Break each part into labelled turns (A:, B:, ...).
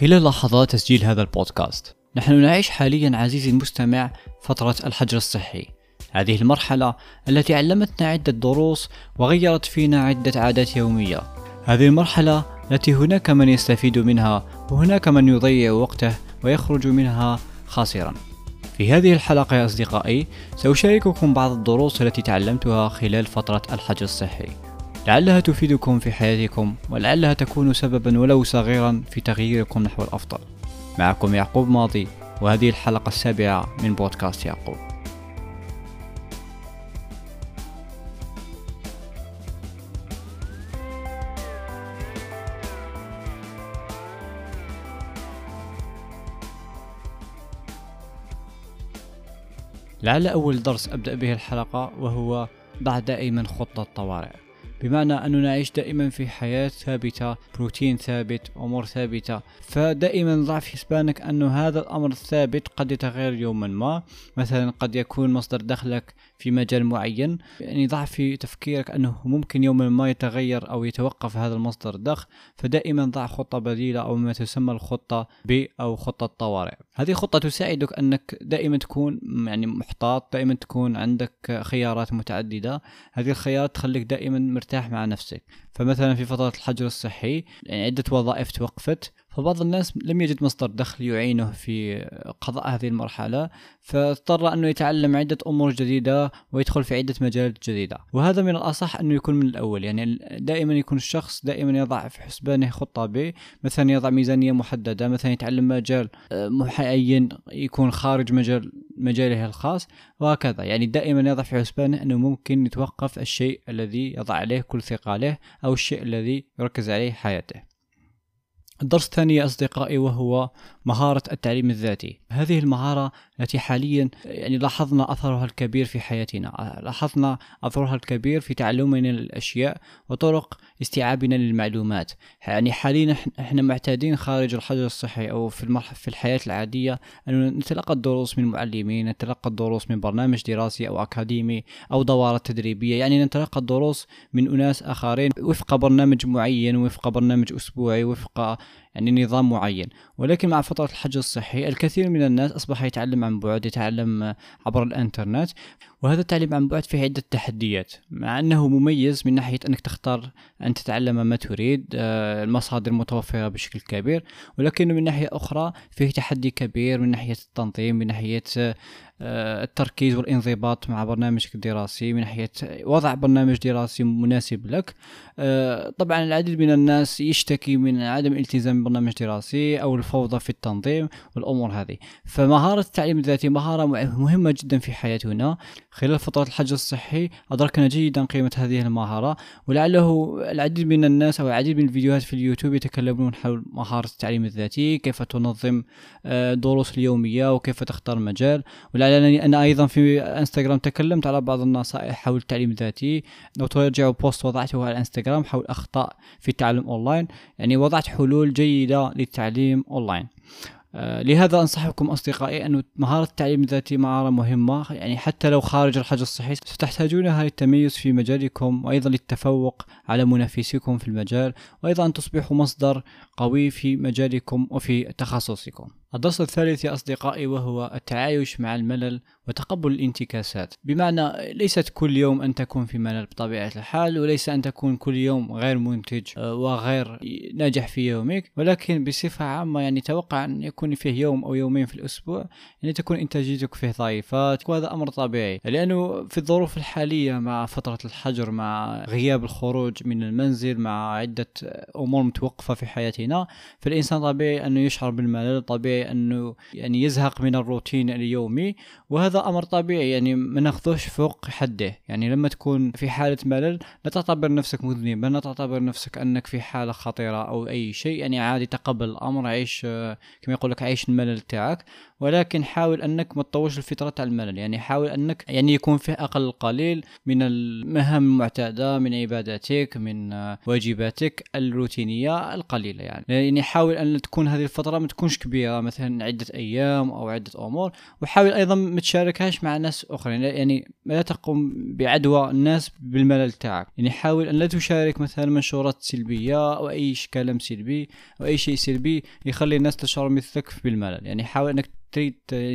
A: خلال لحظات تسجيل هذا البودكاست. نحن نعيش حاليا عزيزي المستمع فترة الحجر الصحي. هذه المرحلة التي علمتنا عدة دروس وغيرت فينا عدة عادات يومية. هذه المرحلة التي هناك من يستفيد منها وهناك من يضيع وقته ويخرج منها خاسرا. في هذه الحلقة يا أصدقائي سأشارككم بعض الدروس التي تعلمتها خلال فترة الحجر الصحي. لعلها تفيدكم في حياتكم ولعلها تكون سببا ولو صغيرا في تغييركم نحو الأفضل. معكم يعقوب ماضي وهذه الحلقة السابعة من بودكاست يعقوب. لعل أول درس أبدأ به الحلقة وهو ضع دائما خطة طوارئ بمعنى أننا نعيش دائما في حياة ثابتة بروتين ثابت أمور ثابتة. فدائما ضع في حسبانك أن هذا الأمر الثابت قد يتغير يوما ما. مثلا قد يكون مصدر دخلك في مجال معين. يعني ضع في تفكيرك أنه ممكن يوما ما يتغير أو يتوقف هذا المصدر الدخل فدائما ضع خطة بديلة أو ما تسمى الخطة ب أو خطة طوارئ هذه خطة تساعدك أنك دائما تكون يعني محتاط دائما تكون عندك خيارات متعددة. هذه الخيارات تخليك دائما مرتاح مع نفسك. فمثلا في فترة الحجر الصحي يعني عدة وظائف توقفت. فبعض الناس لم يجد مصدر دخل يعينه في قضاء هذه المرحلة فاضطر أنه يتعلم عدة أمور جديدة ويدخل في عدة مجالات جديدة. وهذا من الأصح أنه يكون من الأول يعني دائما يكون الشخص دائما يضع في حسبانه خطة ب مثلا يضع ميزانية محددة مثلا يتعلم مجال معين يكون خارج مجال مجاله الخاص وهكذا. يعني دائما يضع في حسبانه أنه ممكن يتوقف الشيء الذي يضع عليه كل ثقة أو الشيء الذي يركز عليه حياته. الدرس الثاني يا أصدقائي وهو مهارة التعليم الذاتي. هذه المهارة التي حاليا يعني لاحظنا أثرها الكبير في حياتنا. لاحظنا أثرها الكبير في تعلمنا الأشياء وطرق استيعابنا للمعلومات. يعني حاليا إحنا معتادين خارج الحجر الصحي أو في, في الحياة العادية أن نتلقى الدروس من معلمين نتلقى الدروس من برنامج دراسي أو أكاديمي أو دورات تدريبية. يعني نتلقى الدروس من أناس آخرين وفق برنامج معين وفق برنامج أسبوعي وفق يعني نظام معين. ولكن مع فترة الحجر الصحي الكثير من الناس أصبح يتعلم عن بعد يتعلم عبر الإنترنت وهذا التعليم عن بعد فيه عدة تحديات. مع أنه مميز من ناحية أنك تختار أن تتعلم ما تريد آه، المصادر متوفرة بشكل كبير ولكن من ناحية أخرى فيه تحدي كبير من ناحية التنظيم من ناحية آه، التركيز والانضباط مع برنامجك الدراسي من ناحية وضع برنامج دراسي مناسب لك. آه، طبعا العديد من الناس يشتكي من عدم الالتزام ببرنامج دراسي أو الفوضى في التنظيم والأمور هذه. فمهارة التعليم الذاتي مهارة مهمة جدا في حياتنا. خلال فترة الحجر الصحي أدركنا جيدا قيمة هذه المهارة ولعله العديد من الناس أو العديد من الفيديوهات في اليوتيوب يتكلمون حول مهارة التعليم الذاتي كيف تنظم آه، دروس اليومية وكيف تختار مجال. ولعلني أنا أيضا في إنستغرام تكلمت على بعض النصائح حول التعليم الذاتي لو ترجعوا post وضعته على الانستغرام حول أخطاء في التعلم أونلاين. يعني وضعت حلول جيدة للتعليم أونلاين. آه، لهذا أنصحكم أصدقائي أن مهارة التعليم الذاتي مهارة مهمة. يعني حتى لو خارج الحجر الصحي ستحتاجونها للتميز في مجالكم وأيضا للتفوق على منافسيكم في المجال وأيضا أن تصبحوا مصدر قوي في مجالكم وفي تخصصكم. الدرس الثالث يا أصدقائي وهو التعايش مع الملل وتقبل الانتكاسات. بمعنى ليست كل يوم أن تكون في ملل بطبيعة الحال وليس أن تكون كل يوم غير منتج آه، وغير ناجح في يومك ولكن بصفة عامة يعني توقع أن يكون فيه يوم أو يومين في الأسبوع يعني تكون إنتاجيتك فيه ضعيفة وهذا أمر طبيعي. لأنه في الظروف الحالية مع فترة الحجر مع غياب الخروج من المنزل مع عدة أمور متوقفة في حياتنا فالإنسان طبيعي أنه يشعر بالملل طبيعي أنه يعني يزهق من الروتين اليومي وهذا أمر طبيعي يعني ما ناخذوش فوق حده. يعني لما تكون في حالة ملل لا تعتبر نفسك مذنبا لا تعتبر نفسك أنك في حالة خطيرة أو أي شيء. يعني عادي تقبل الأمر عيش كما يقول لك عيش الملل تاعك. ولكن حاول أنك ما تطولش الفترة تاع الملل. يعني حاول أنك يعني يكون فيه أقل قليل من المهام المعتادة من عباداتك من واجباتك الروتينية القليلة يعني. يعني حاول أن تكون هذه الفترة ما تكونش كبيرة مثلا عدة أيام أو عدة أمور وحاول أيضا ما تشاركهاش مع ناس أخرين يعني لا تقوم بعدوى الناس بالملل تاعك. يعني حاول أن لا تشارك مثلا منشورات سلبية أو أي كلام سلبي أو أي شيء سلبي يخلي الناس تشعر مثلك بالملل. يعني حاول تريد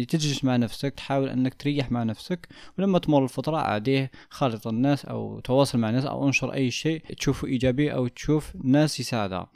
A: تجلس مع نفسك تحاول أنك تريح مع نفسك ولما تمر الفترة عادي خالط الناس أو تواصل مع الناس أو انشر أي شيء تشوفه إيجابي أو تشوف ناس يساعدها.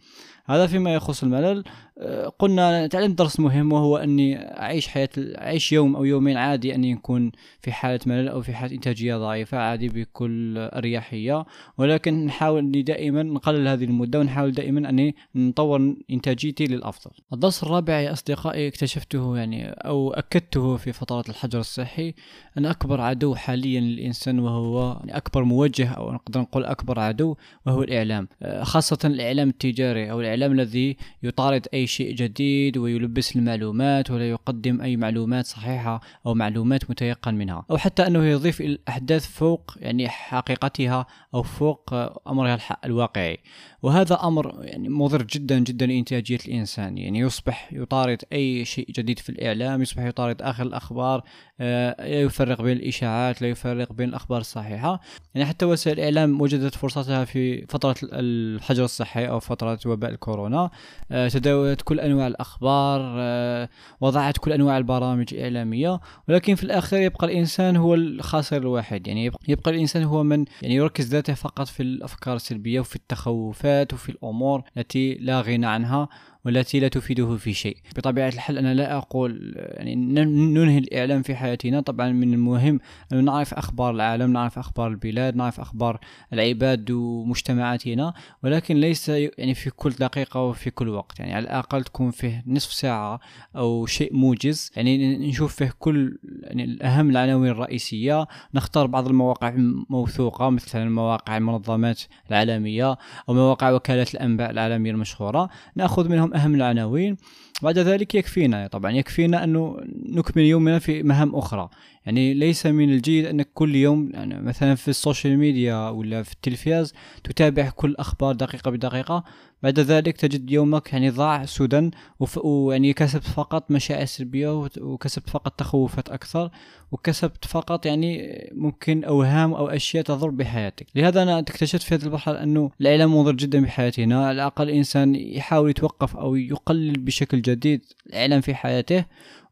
A: هذا فيما يخص الملل. آه، قلنا تعلمت درس مهم وهو أني أعيش حياة أعيش يوم أو يومين عادي أني نكون في حالة ملل أو في حالة إنتاجية ضعيفة عادي بكل أريحية. ولكن نحاول أني دائما نقلل هذه المدة ونحاول دائما أني نطور إنتاجيتي للأفضل. الدرس الرابع يا أصدقائي اكتشفته يعني أو أكدته في فترة الحجر الصحي أن أكبر عدو حاليا للإنسان وهو يعني أكبر موجه أو نقدر نقول أكبر عدو وهو الإعلام. آه، خاصة الإعلام التجاري أو الإعلام الذي يطارد أي شيء جديد ويلبس المعلومات ولا يقدم أي معلومات صحيحة أو معلومات متيقن منها. أو حتى أنه يضيف الأحداث فوق يعني حقيقتها أو فوق أمرها الواقعي. وهذا أمر يعني مضر جدا جدا لإنتاجية الإنسان. يعني يصبح يطارد أي شيء جديد في الإعلام. يصبح يطارد آخر الأخبار آه، لا يفرق بين الإشاعات لا يفرق بين الأخبار الصحيحة. يعني حتى وسائل الإعلام وجدت فرصتها في فترة الحجر الصحي أو فترة وباء الكورونا. آه، تداولت كل أنواع الأخبار آه، وضعت كل أنواع البرامج الإعلامية ولكن في الأخير يبقى الإنسان هو الخاسر الواحد. يعني يبقى الإنسان هو من يعني يركز ذاته فقط في الأفكار السلبية وفي التخوفات وفي الأمور التي لا غنى عنها والتي لا تفيده في شيء. بطبيعة الحال أنا لا أقول يعني ننهي الإعلام في حياتنا طبعا من المهم أن نعرف أخبار العالم نعرف أخبار البلاد نعرف أخبار العباد ومجتمعاتنا ولكن ليس يعني في كل دقيقة وفي كل وقت. يعني على الأقل تكون فيه نصف ساعة أو شيء موجز. يعني نشوف فيه كل يعني أهم العناوين الرئيسية. نختار بعض المواقع موثوقة مثل مواقع المنظمات العالمية أو مواقع وكالات الأنباء العالمية المشهورة. نأخذ منهم أهم العناوين. بعد ذلك يكفينا. طبعا يكفينا أنه نكمل يومنا في مهام أخرى. يعني ليس من الجيد أنك كل يوم يعني مثلا في ال social media ولا في التلفاز تتابع كل أخبار دقيقة بدقيقة. بعد ذلك تجد يومك يعني ضاع سدى ويعني كسبت فقط مشاعر سلبية وكسبت فقط تخوفات أكثر وكسبت فقط يعني ممكن أوهام أو أشياء تضر بحياتك. لهذا أنا اكتشفت في هذه المرحلة أنه الإعلام مضر جدا بحياتنا. على الأقل الإنسان يحاول يتوقف أو يقلل بشكل جديد الإعلام في حياته.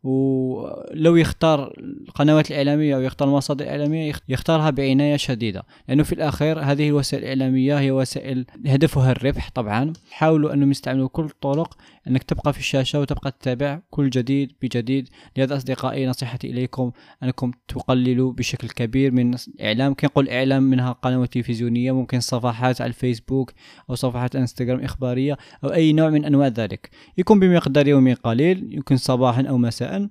A: ولو يختار القنوات الإعلامية أو يختار المصادر الإعلامية يختارها بعناية شديدة. لأنه في الأخير هذه الوسائل الإعلامية هي وسائل هدفها الربح طبعا. حاولوا أنهم يستعملوا كل الطرق أنك تبقى في الشاشة وتبقى تتابع كل جديد بجديد. لهذا أصدقائي نصيحتي إليكم أنكم تقللوا بشكل كبير من الإعلام كي نقول إعلام منها قنوات تلفزيونية ممكن صفحات على الفيسبوك أو صفحات إنستغرام إخبارية أو أي نوع من أنواع ذلك. يكون بمقدار يومي قليل يمكن صباحا أو مساء.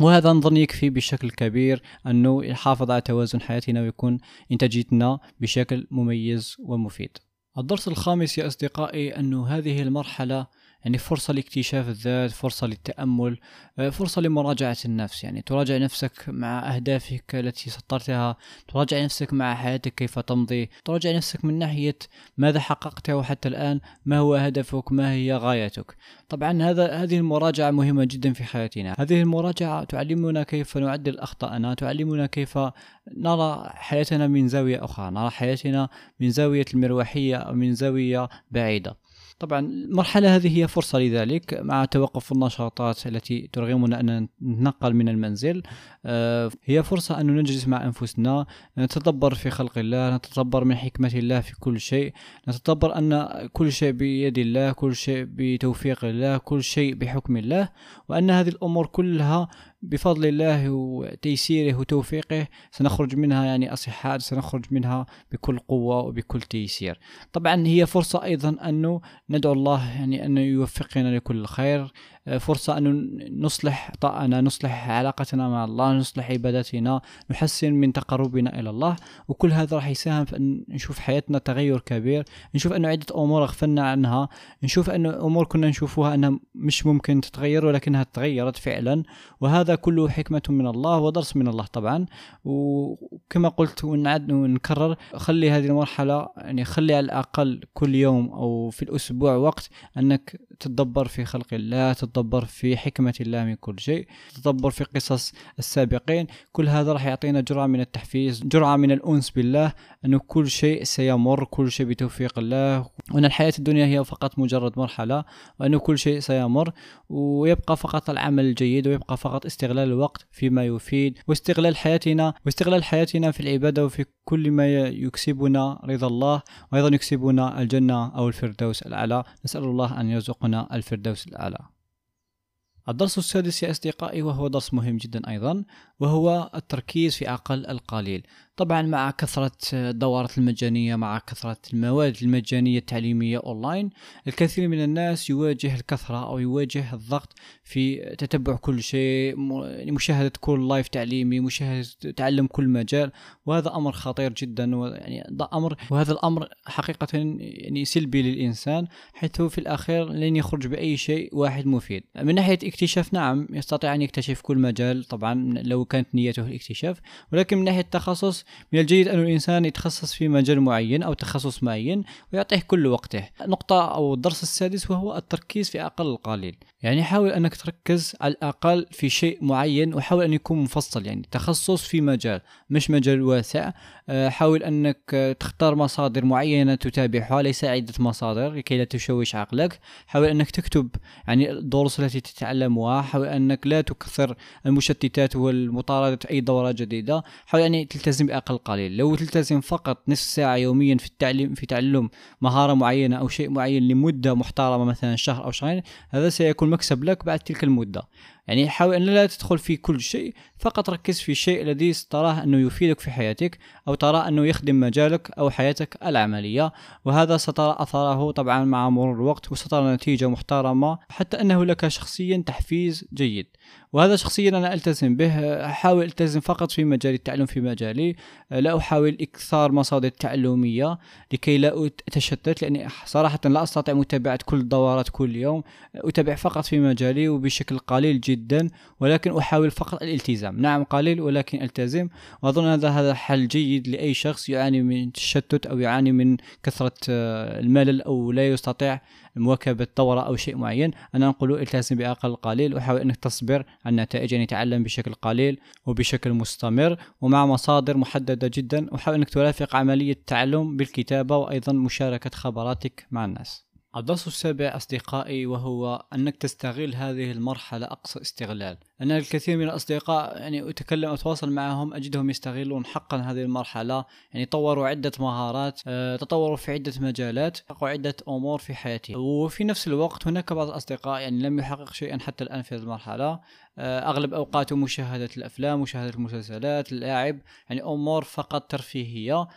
A: وهذا نظن يكفي بشكل كبير أنه يحافظ على توازن حياتنا ويكون إنتاجيتنا بشكل مميز ومفيد. الدرس الخامس يا أصدقائي أن هذه المرحلة يعني فرصة لاكتشاف الذات فرصة للتأمل آه، فرصة لمراجعة النفس. يعني تراجع نفسك مع أهدافك التي سطرتها تراجع نفسك مع حياتك كيف تمضي تراجع نفسك من ناحية ماذا حققته حتى الآن ما هو هدفك ما هي غايتك. طبعا هذا هذه المراجعة مهمة جدا في حياتنا. هذه المراجعة تعلمنا كيف نعدل أخطاءنا تعلمنا كيف نرى حياتنا من زاوية أخرى نرى حياتنا من زاوية المروحية أو من زاوية بعيدة. طبعا المرحلة هذه هي فرصة لذلك مع توقف النشاطات التي ترغمنا أن نتنقل من المنزل. آه، هي فرصة أن نجلس مع أنفسنا نتدبر في خلق الله نتدبر من حكمة الله في كل شيء نتدبر أن كل شيء بيد الله كل شيء بتوفيق الله كل شيء بحكم الله وأن هذه الأمور كلها بفضل الله وتيسيره وتوفيقه سنخرج منها يعني أصحاء سنخرج منها بكل قوة وبكل تيسير. طبعا هي فرصة أيضا أنه ندعو الله يعني أن يوفقنا لكل خير فرصة أن نصلح طاعنا نصلح علاقتنا مع الله نصلح عبادتنا نحسن من تقربنا إلى الله. وكل هذا راح يساهم في أن نشوف حياتنا تغير كبير نشوف أنه عدة أمور غفلنا عنها نشوف أنه أمور كنا نشوفها أنها مش ممكن تتغير ولكنها تغيرت فعلا. وهذا كله حكمة من الله ودرس من الله طبعا. وكما قلت ونعد ونكرر خلي هذه المرحلة يعني خلي على الأقل كل يوم أو في الأسبوع وقت أنك تتدبر في خلق الله تتدبر في حكمة الله من كل شيء تتدبر في قصص السابقين. كل هذا راح يعطينا جرعة من التحفيز جرعة من الأنس بالله أنه كل شيء سيمر كل شيء بتوفيق الله وأن الحياة الدنيا هي فقط مجرد مرحلة وأنه كل شيء سيمر ويبقى فقط العمل الجيد ويبقى فقط استغلال الوقت فيما يفيد واستغلال حياتنا واستغلال حياتنا في العبادة وفي كل ما يكسبنا رضا الله وأيضا يكسبنا الجنة أو الفردوس الأعلى. نسأل الله أن يرزقنا الفردوس الأعلى. الدرس السادس يا أصدقائي وهو درس مهم جدا أيضا. وهو التركيز في أقل القليل. طبعا مع كثرة الدورات المجانية مع كثرة المواد المجانية التعليمية أونلاين الكثير من الناس يواجه الكثرة أو يواجه الضغط في تتبع كل شيء مشاهدة كل live تعليمي مشاهدة تعلم كل مجال. وهذا أمر خطير جدا يعني أمر وهذا الأمر حقيقة يعني سلبي للإنسان حيث في الأخير لن يخرج بأي شيء واحد مفيد. من ناحية اكتشاف نعم يستطيع أن يكتشف كل مجال. طبعا لو كانت نيته الاكتشاف ولكن من ناحية التخصص من الجيد أن الإنسان يتخصص في مجال معين أو تخصص معين ويعطيه كل وقته. نقطة أو الدرس السادس وهو التركيز في أقل القليل. يعني حاول أنك تركز على الأقل في شيء معين وحاول أن يكون مفصل يعني تخصص في مجال مش مجال واسع. آه، حاول أنك تختار مصادر معينة تتابعها ليس عدة مصادر لكي لا تشوش عقلك. حاول أنك تكتب يعني الدروس التي تتعلمها حاول أنك لا تكثر المشتتات والمطاردة أي دورة جديدة حاول أن تلتزم بأقل قليل. لو تلتزم فقط نصف ساعة يوميا في التعليم في تعلم مهارة معينة أو شيء معين لمدة محترمة مثلا شهر أو شهرين هذا سيكون مكسب لك بعد تلك المدة. يعني حاول أن لا تدخل في كل شيء فقط ركز في الشيء الذي تراه أنه يفيدك في حياتك أو ترى أنه يخدم مجالك أو حياتك العملية. وهذا سترى أثره طبعا مع مرور الوقت وسترى نتيجة محترمة حتى أنه لك شخصيا تحفيز جيد. وهذا شخصيا أنا ألتزم به أحاول ألتزم فقط في مجال التعلم في مجالي. لا أحاول إكثار مصادر تعلمية لكي لا أتشتت لأني صراحة لا أستطيع متابعة كل الدورات كل يوم. أتابع فقط في مجالي وبشكل قليل جدا. ولكن أحاول فقط الالتزام. نعم قليل ولكن ألتزم. وأظن هذا هذا حل جيد لأي شخص يعاني من التشتت أو يعاني من كثرة الملل أو لا يستطيع مواكبة دورة أو شيء معين. أنا نقول التزم بأقل قليل وحاول أنك تصبر على النتائج يعني تعلم بشكل قليل وبشكل مستمر ومع مصادر محددة جدا. وحاول أنك ترافق عملية التعلم بالكتابة وأيضا مشاركة خبراتك مع الناس. الدرس السابع أصدقائي وهو أنك تستغل هذه المرحلة أقصى استغلال. أن الكثير من الأصدقاء يعني أتكلم أتواصل معهم أجدهم يستغلون حقا هذه المرحلة يعني طوروا عدة مهارات آه، تطوروا في عدة مجالات حققوا عدة أمور في حياتهم وفي نفس الوقت هناك بعض الأصدقاء يعني لم يحقق شيئا حتى الآن في هذه المرحلة. آه، أغلب أوقاته مشاهدة الأفلام مشاهدة المسلسلات اللعب يعني أمور فقط ترفيهية.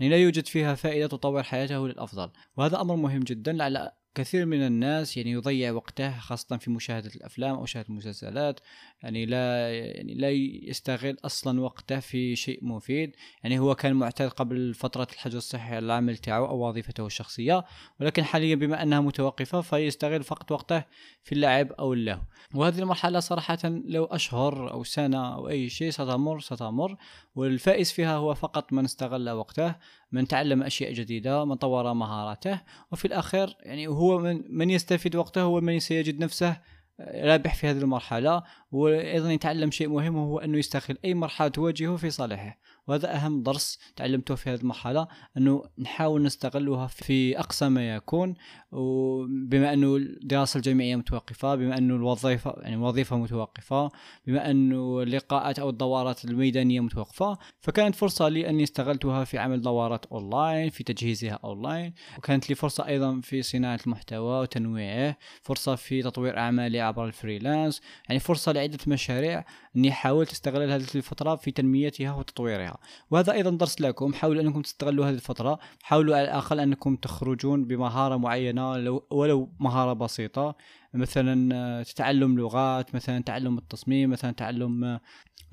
A: لا يوجد فيها فائدة تطور حياته للأفضل. وهذا أمر مهم جدا لعل كثير من الناس يعني يضيع وقته خاصة في مشاهدة الأفلام أو مشاهدة المسلسلات. يعني لا يعني لا يستغل أصلا وقته في شيء مفيد. يعني هو كان معتاد قبل فترة الحجر الصحي العمل تاعو أو وظيفته الشخصية ولكن حاليا بما أنها متوقفة فيستغل فقط وقته في اللعب أو اللهو وهذه المرحلة صراحة لو أشهر أو سنة أو أي شيء ستمر ستمر. والفائز فيها هو فقط من استغل وقته من تعلم أشياء جديدة من طور مهاراته. وفي الأخير يعني هو من, من يستفيد وقته هو من سيجد نفسه رابح في هذه المرحلة وأيضا يتعلم شيء مهم وهو أنه يستغل أي مرحلة تواجهه في صالحه. وهذا أهم درس تعلمته في هذه المرحلة أنه نحاول نستغلها في أقصى ما يكون. وبما أنه الدراسة الجامعية متوقفة بما أنه الوظيفة يعني الوظيفة متوقفة بما أنه اللقاءات أو الدورات الميدانية متوقفة فكانت فرصة لي أني استغلتها في عمل دورات أونلاين في تجهيزها أونلاين وكانت لي فرصة أيضا في صناعة المحتوى وتنويعه فرصة في تطوير أعمالي عبر ال freelance يعني فرصة لعدة مشاريع أني حاولت استغل هذه الفترة في تنميتها وتطويرها. وهذا أيضا درس لكم حاولوا أنكم تستغلوا هذه الفترة حاولوا على الأقل أنكم تخرجون بمهارة معينة لو ولو مهارة بسيطة مثلا تتعلم لغات مثلا تعلم التصميم مثلا تعلم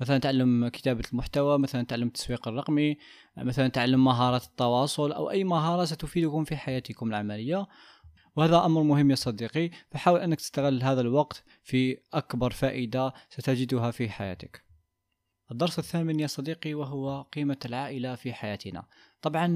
A: مثلا تعلم كتابة المحتوى مثلا تعلم التسويق الرقمي مثلا تعلم مهارات التواصل أو أي مهارة ستفيدكم في حياتكم العملية. وهذا أمر مهم يا صديقي فحاول أنك تستغل هذا الوقت في أكبر فائدة ستجدها في حياتك. الدرس الثامن يا صديقي وهو قيمة العائلة في حياتنا. طبعا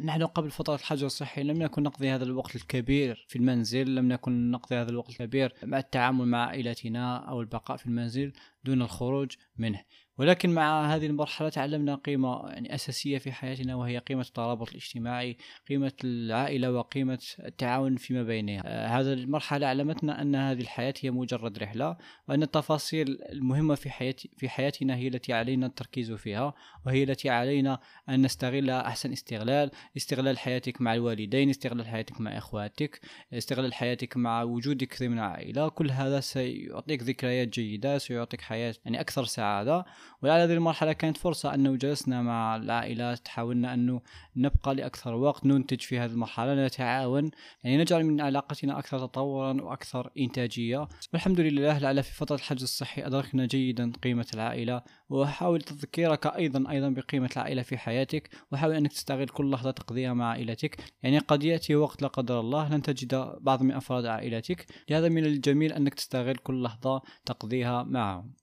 A: نحن قبل فترة الحجر الصحي لم نكن نقضي هذا الوقت الكبير في المنزل لم نكن نقضي هذا الوقت الكبير مع التعامل مع عائلتنا أو البقاء في المنزل دون الخروج منه. ولكن مع هذه المرحلة تعلمنا قيمة يعني أساسية في حياتنا وهي قيمة الترابط الاجتماعي قيمة العائلة وقيمة التعاون فيما بينها. آه هذه المرحلة علمتنا أن هذه الحياة هي مجرد رحلة وأن التفاصيل المهمة في, حياة في حياتنا هي التي علينا التركيز فيها وهي التي علينا أن نستغلها أحسن استغلال استغلال حياتك مع الوالدين استغلال حياتك مع إخواتك استغلال حياتك مع وجودك ضمن عائلة. كل هذا سيعطيك ذكريات جيدة سيعطيك حياة يعني أكثر سعادة. ولعل هذه المرحلة كانت فرصة أنه جلسنا مع العائلات حاولنا أنه نبقى لأكثر وقت ننتج في هذه المرحلة نتعاون. يعني نجعل من علاقتنا أكثر تطورا وأكثر إنتاجية. والحمد لله لعل في فترة الحجز الصحي أدركنا جيدا قيمة العائلة. وحاول تذكيرك أيضا أيضا بقيمة العائلة في حياتك. وحاول أنك تستغل كل لحظة تقضيها مع عائلتك. يعني قد يأتي وقت لا قدر الله لن تجد بعض من أفراد عائلتك. لهذا من الجميل أنك تستغل كل لحظة تقضيها معهم.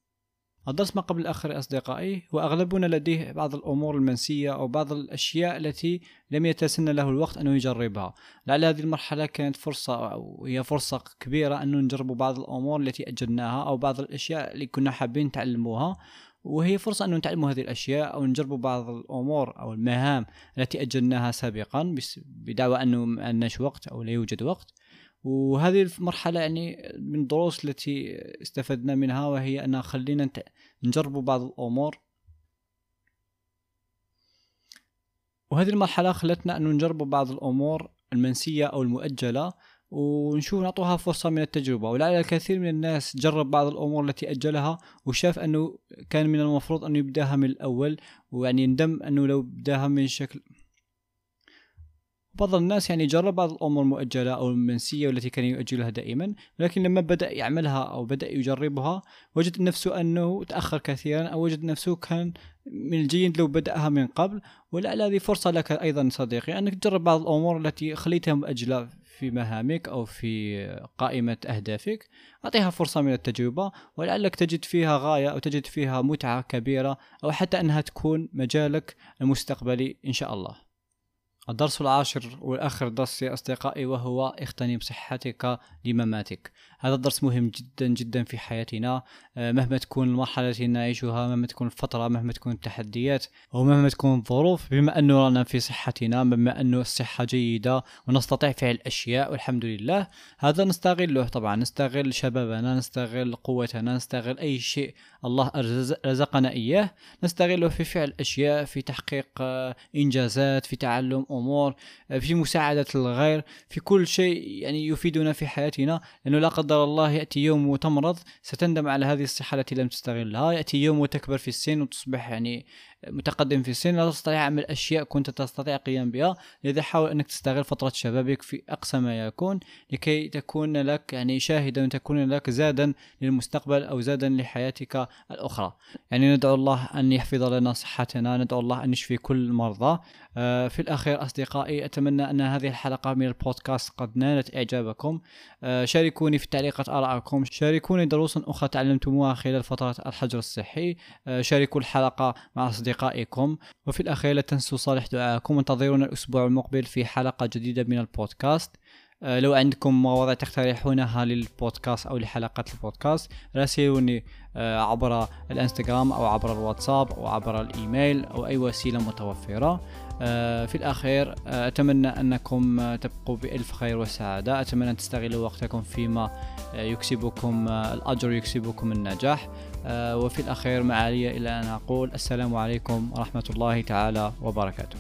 A: الدرس ما قبل الآخر أصدقائي وأغلبنا لديه بعض الأمور المنسية أو بعض الأشياء التي لم يتسنى له الوقت أنه يجربها. لعل هذه المرحلة كانت فرصة أو هي فرصة كبيرة أنه نجرب بعض الأمور التي أجلناها أو بعض الأشياء اللي كنا حابين نتعلموها وهي فرصة أن نتعلم هذه الأشياء أو نجرب بعض الأمور أو المهام التي أجلناها سابقا بدعوى أنه ما وقت أو لا يوجد وقت. وهذه المرحلة يعني من الدروس التي استفدنا منها وهي أن خلينا نجرب بعض الأمور. وهذه المرحلة خلتنا أن نجرب بعض الأمور المنسية أو المؤجلة ونشوف نعطوها فرصة من التجربة. ولعل الكثير من الناس جرب بعض الأمور التي أجلها وشاف أنه كان من المفروض أنه يبدأها من الأول ويعني ندم أنه لو بدأها من شكل. بعض الناس يعني جرب بعض الأمور المؤجلة أو المنسية والتي كان يؤجلها دائما ولكن لما بدأ يعملها أو بدأ يجربها وجد نفسه أنه تأخر كثيرا أو وجد نفسه كان من الجيد لو بدأها من قبل. ولعل هذه فرصة لك أيضا صديقي أنك تجرب بعض الأمور التي خليتها مؤجلة. في مهامك أو في قائمة أهدافك. أعطيها فرصة من التجربة ولعلك تجد فيها غاية أو تجد فيها متعة كبيرة أو حتى أنها تكون مجالك المستقبلي إن شاء الله. الدرس العاشر والآخر درس يا أصدقائي وهو اغتنم صحتك لمماتك. هذا الدرس مهم جدا جدا في حياتنا آه، مهما تكون المرحلة التي نعيشها مهما تكون الفترة مهما تكون التحديات أو مهما تكون الظروف بما أنه رانا في صحتنا بما أنه الصحة جيدة ونستطيع فعل أشياء والحمد لله. هذا نستغله طبعا نستغل شبابنا نستغل قوتنا نستغل أي شيء الله رزقنا إياه. نستغله في فعل أشياء في تحقيق آه، إنجازات في تعلم أمور آه، في مساعدة الغير في كل شيء يعني يفيدنا في حياتنا لأنه لا قدر الله يأتي يوم وتمرض ستندم على هذه الصحة التي لم تستغلها يأتي يوم وتكبر في السن وتصبح يعني متقدم في السن لا تستطيع عمل أشياء كنت تستطيع القيام بها. لذا حاول أنك تستغل فترة شبابك في أقصى ما يكون لكي تكون لك يعني شاهدا وتكون لك زادا للمستقبل أو زادا لحياتك الأخرى. يعني ندعو الله أن يحفظ لنا صحتنا ندعو الله أن يشفي كل المرضى آه، في الأخير أصدقائي أتمنى أن هذه الحلقة من البودكاست قد نالت إعجابكم. آه، شاركوني في التعليقات آراءكم شاركوني دروس أخرى تعلمتموها خلال فترة الحجر الصحي. آه، شاركوا الحلقة مع أصدقائكم. وفي الأخير لا تنسوا صالح دعائكم انتظرونا الأسبوع المقبل في حلقة جديدة من البودكاست. آه، لو عندكم مواضيع تقترحونها للبودكاست أو لحلقات البودكاست راسلوني آه، عبر الإنستغرام أو عبر الواتساب أو عبر الإيميل أو أي وسيلة متوفرة. آه، في الأخير أتمنى أنكم تبقوا بألف خير وسعادة. أتمنى أن تستغلوا وقتكم فيما يكسبكم الأجر يكسبكم النجاح. وفي الأخير ما علي إلا أن أقول السلام عليكم ورحمة الله تعالى وبركاته.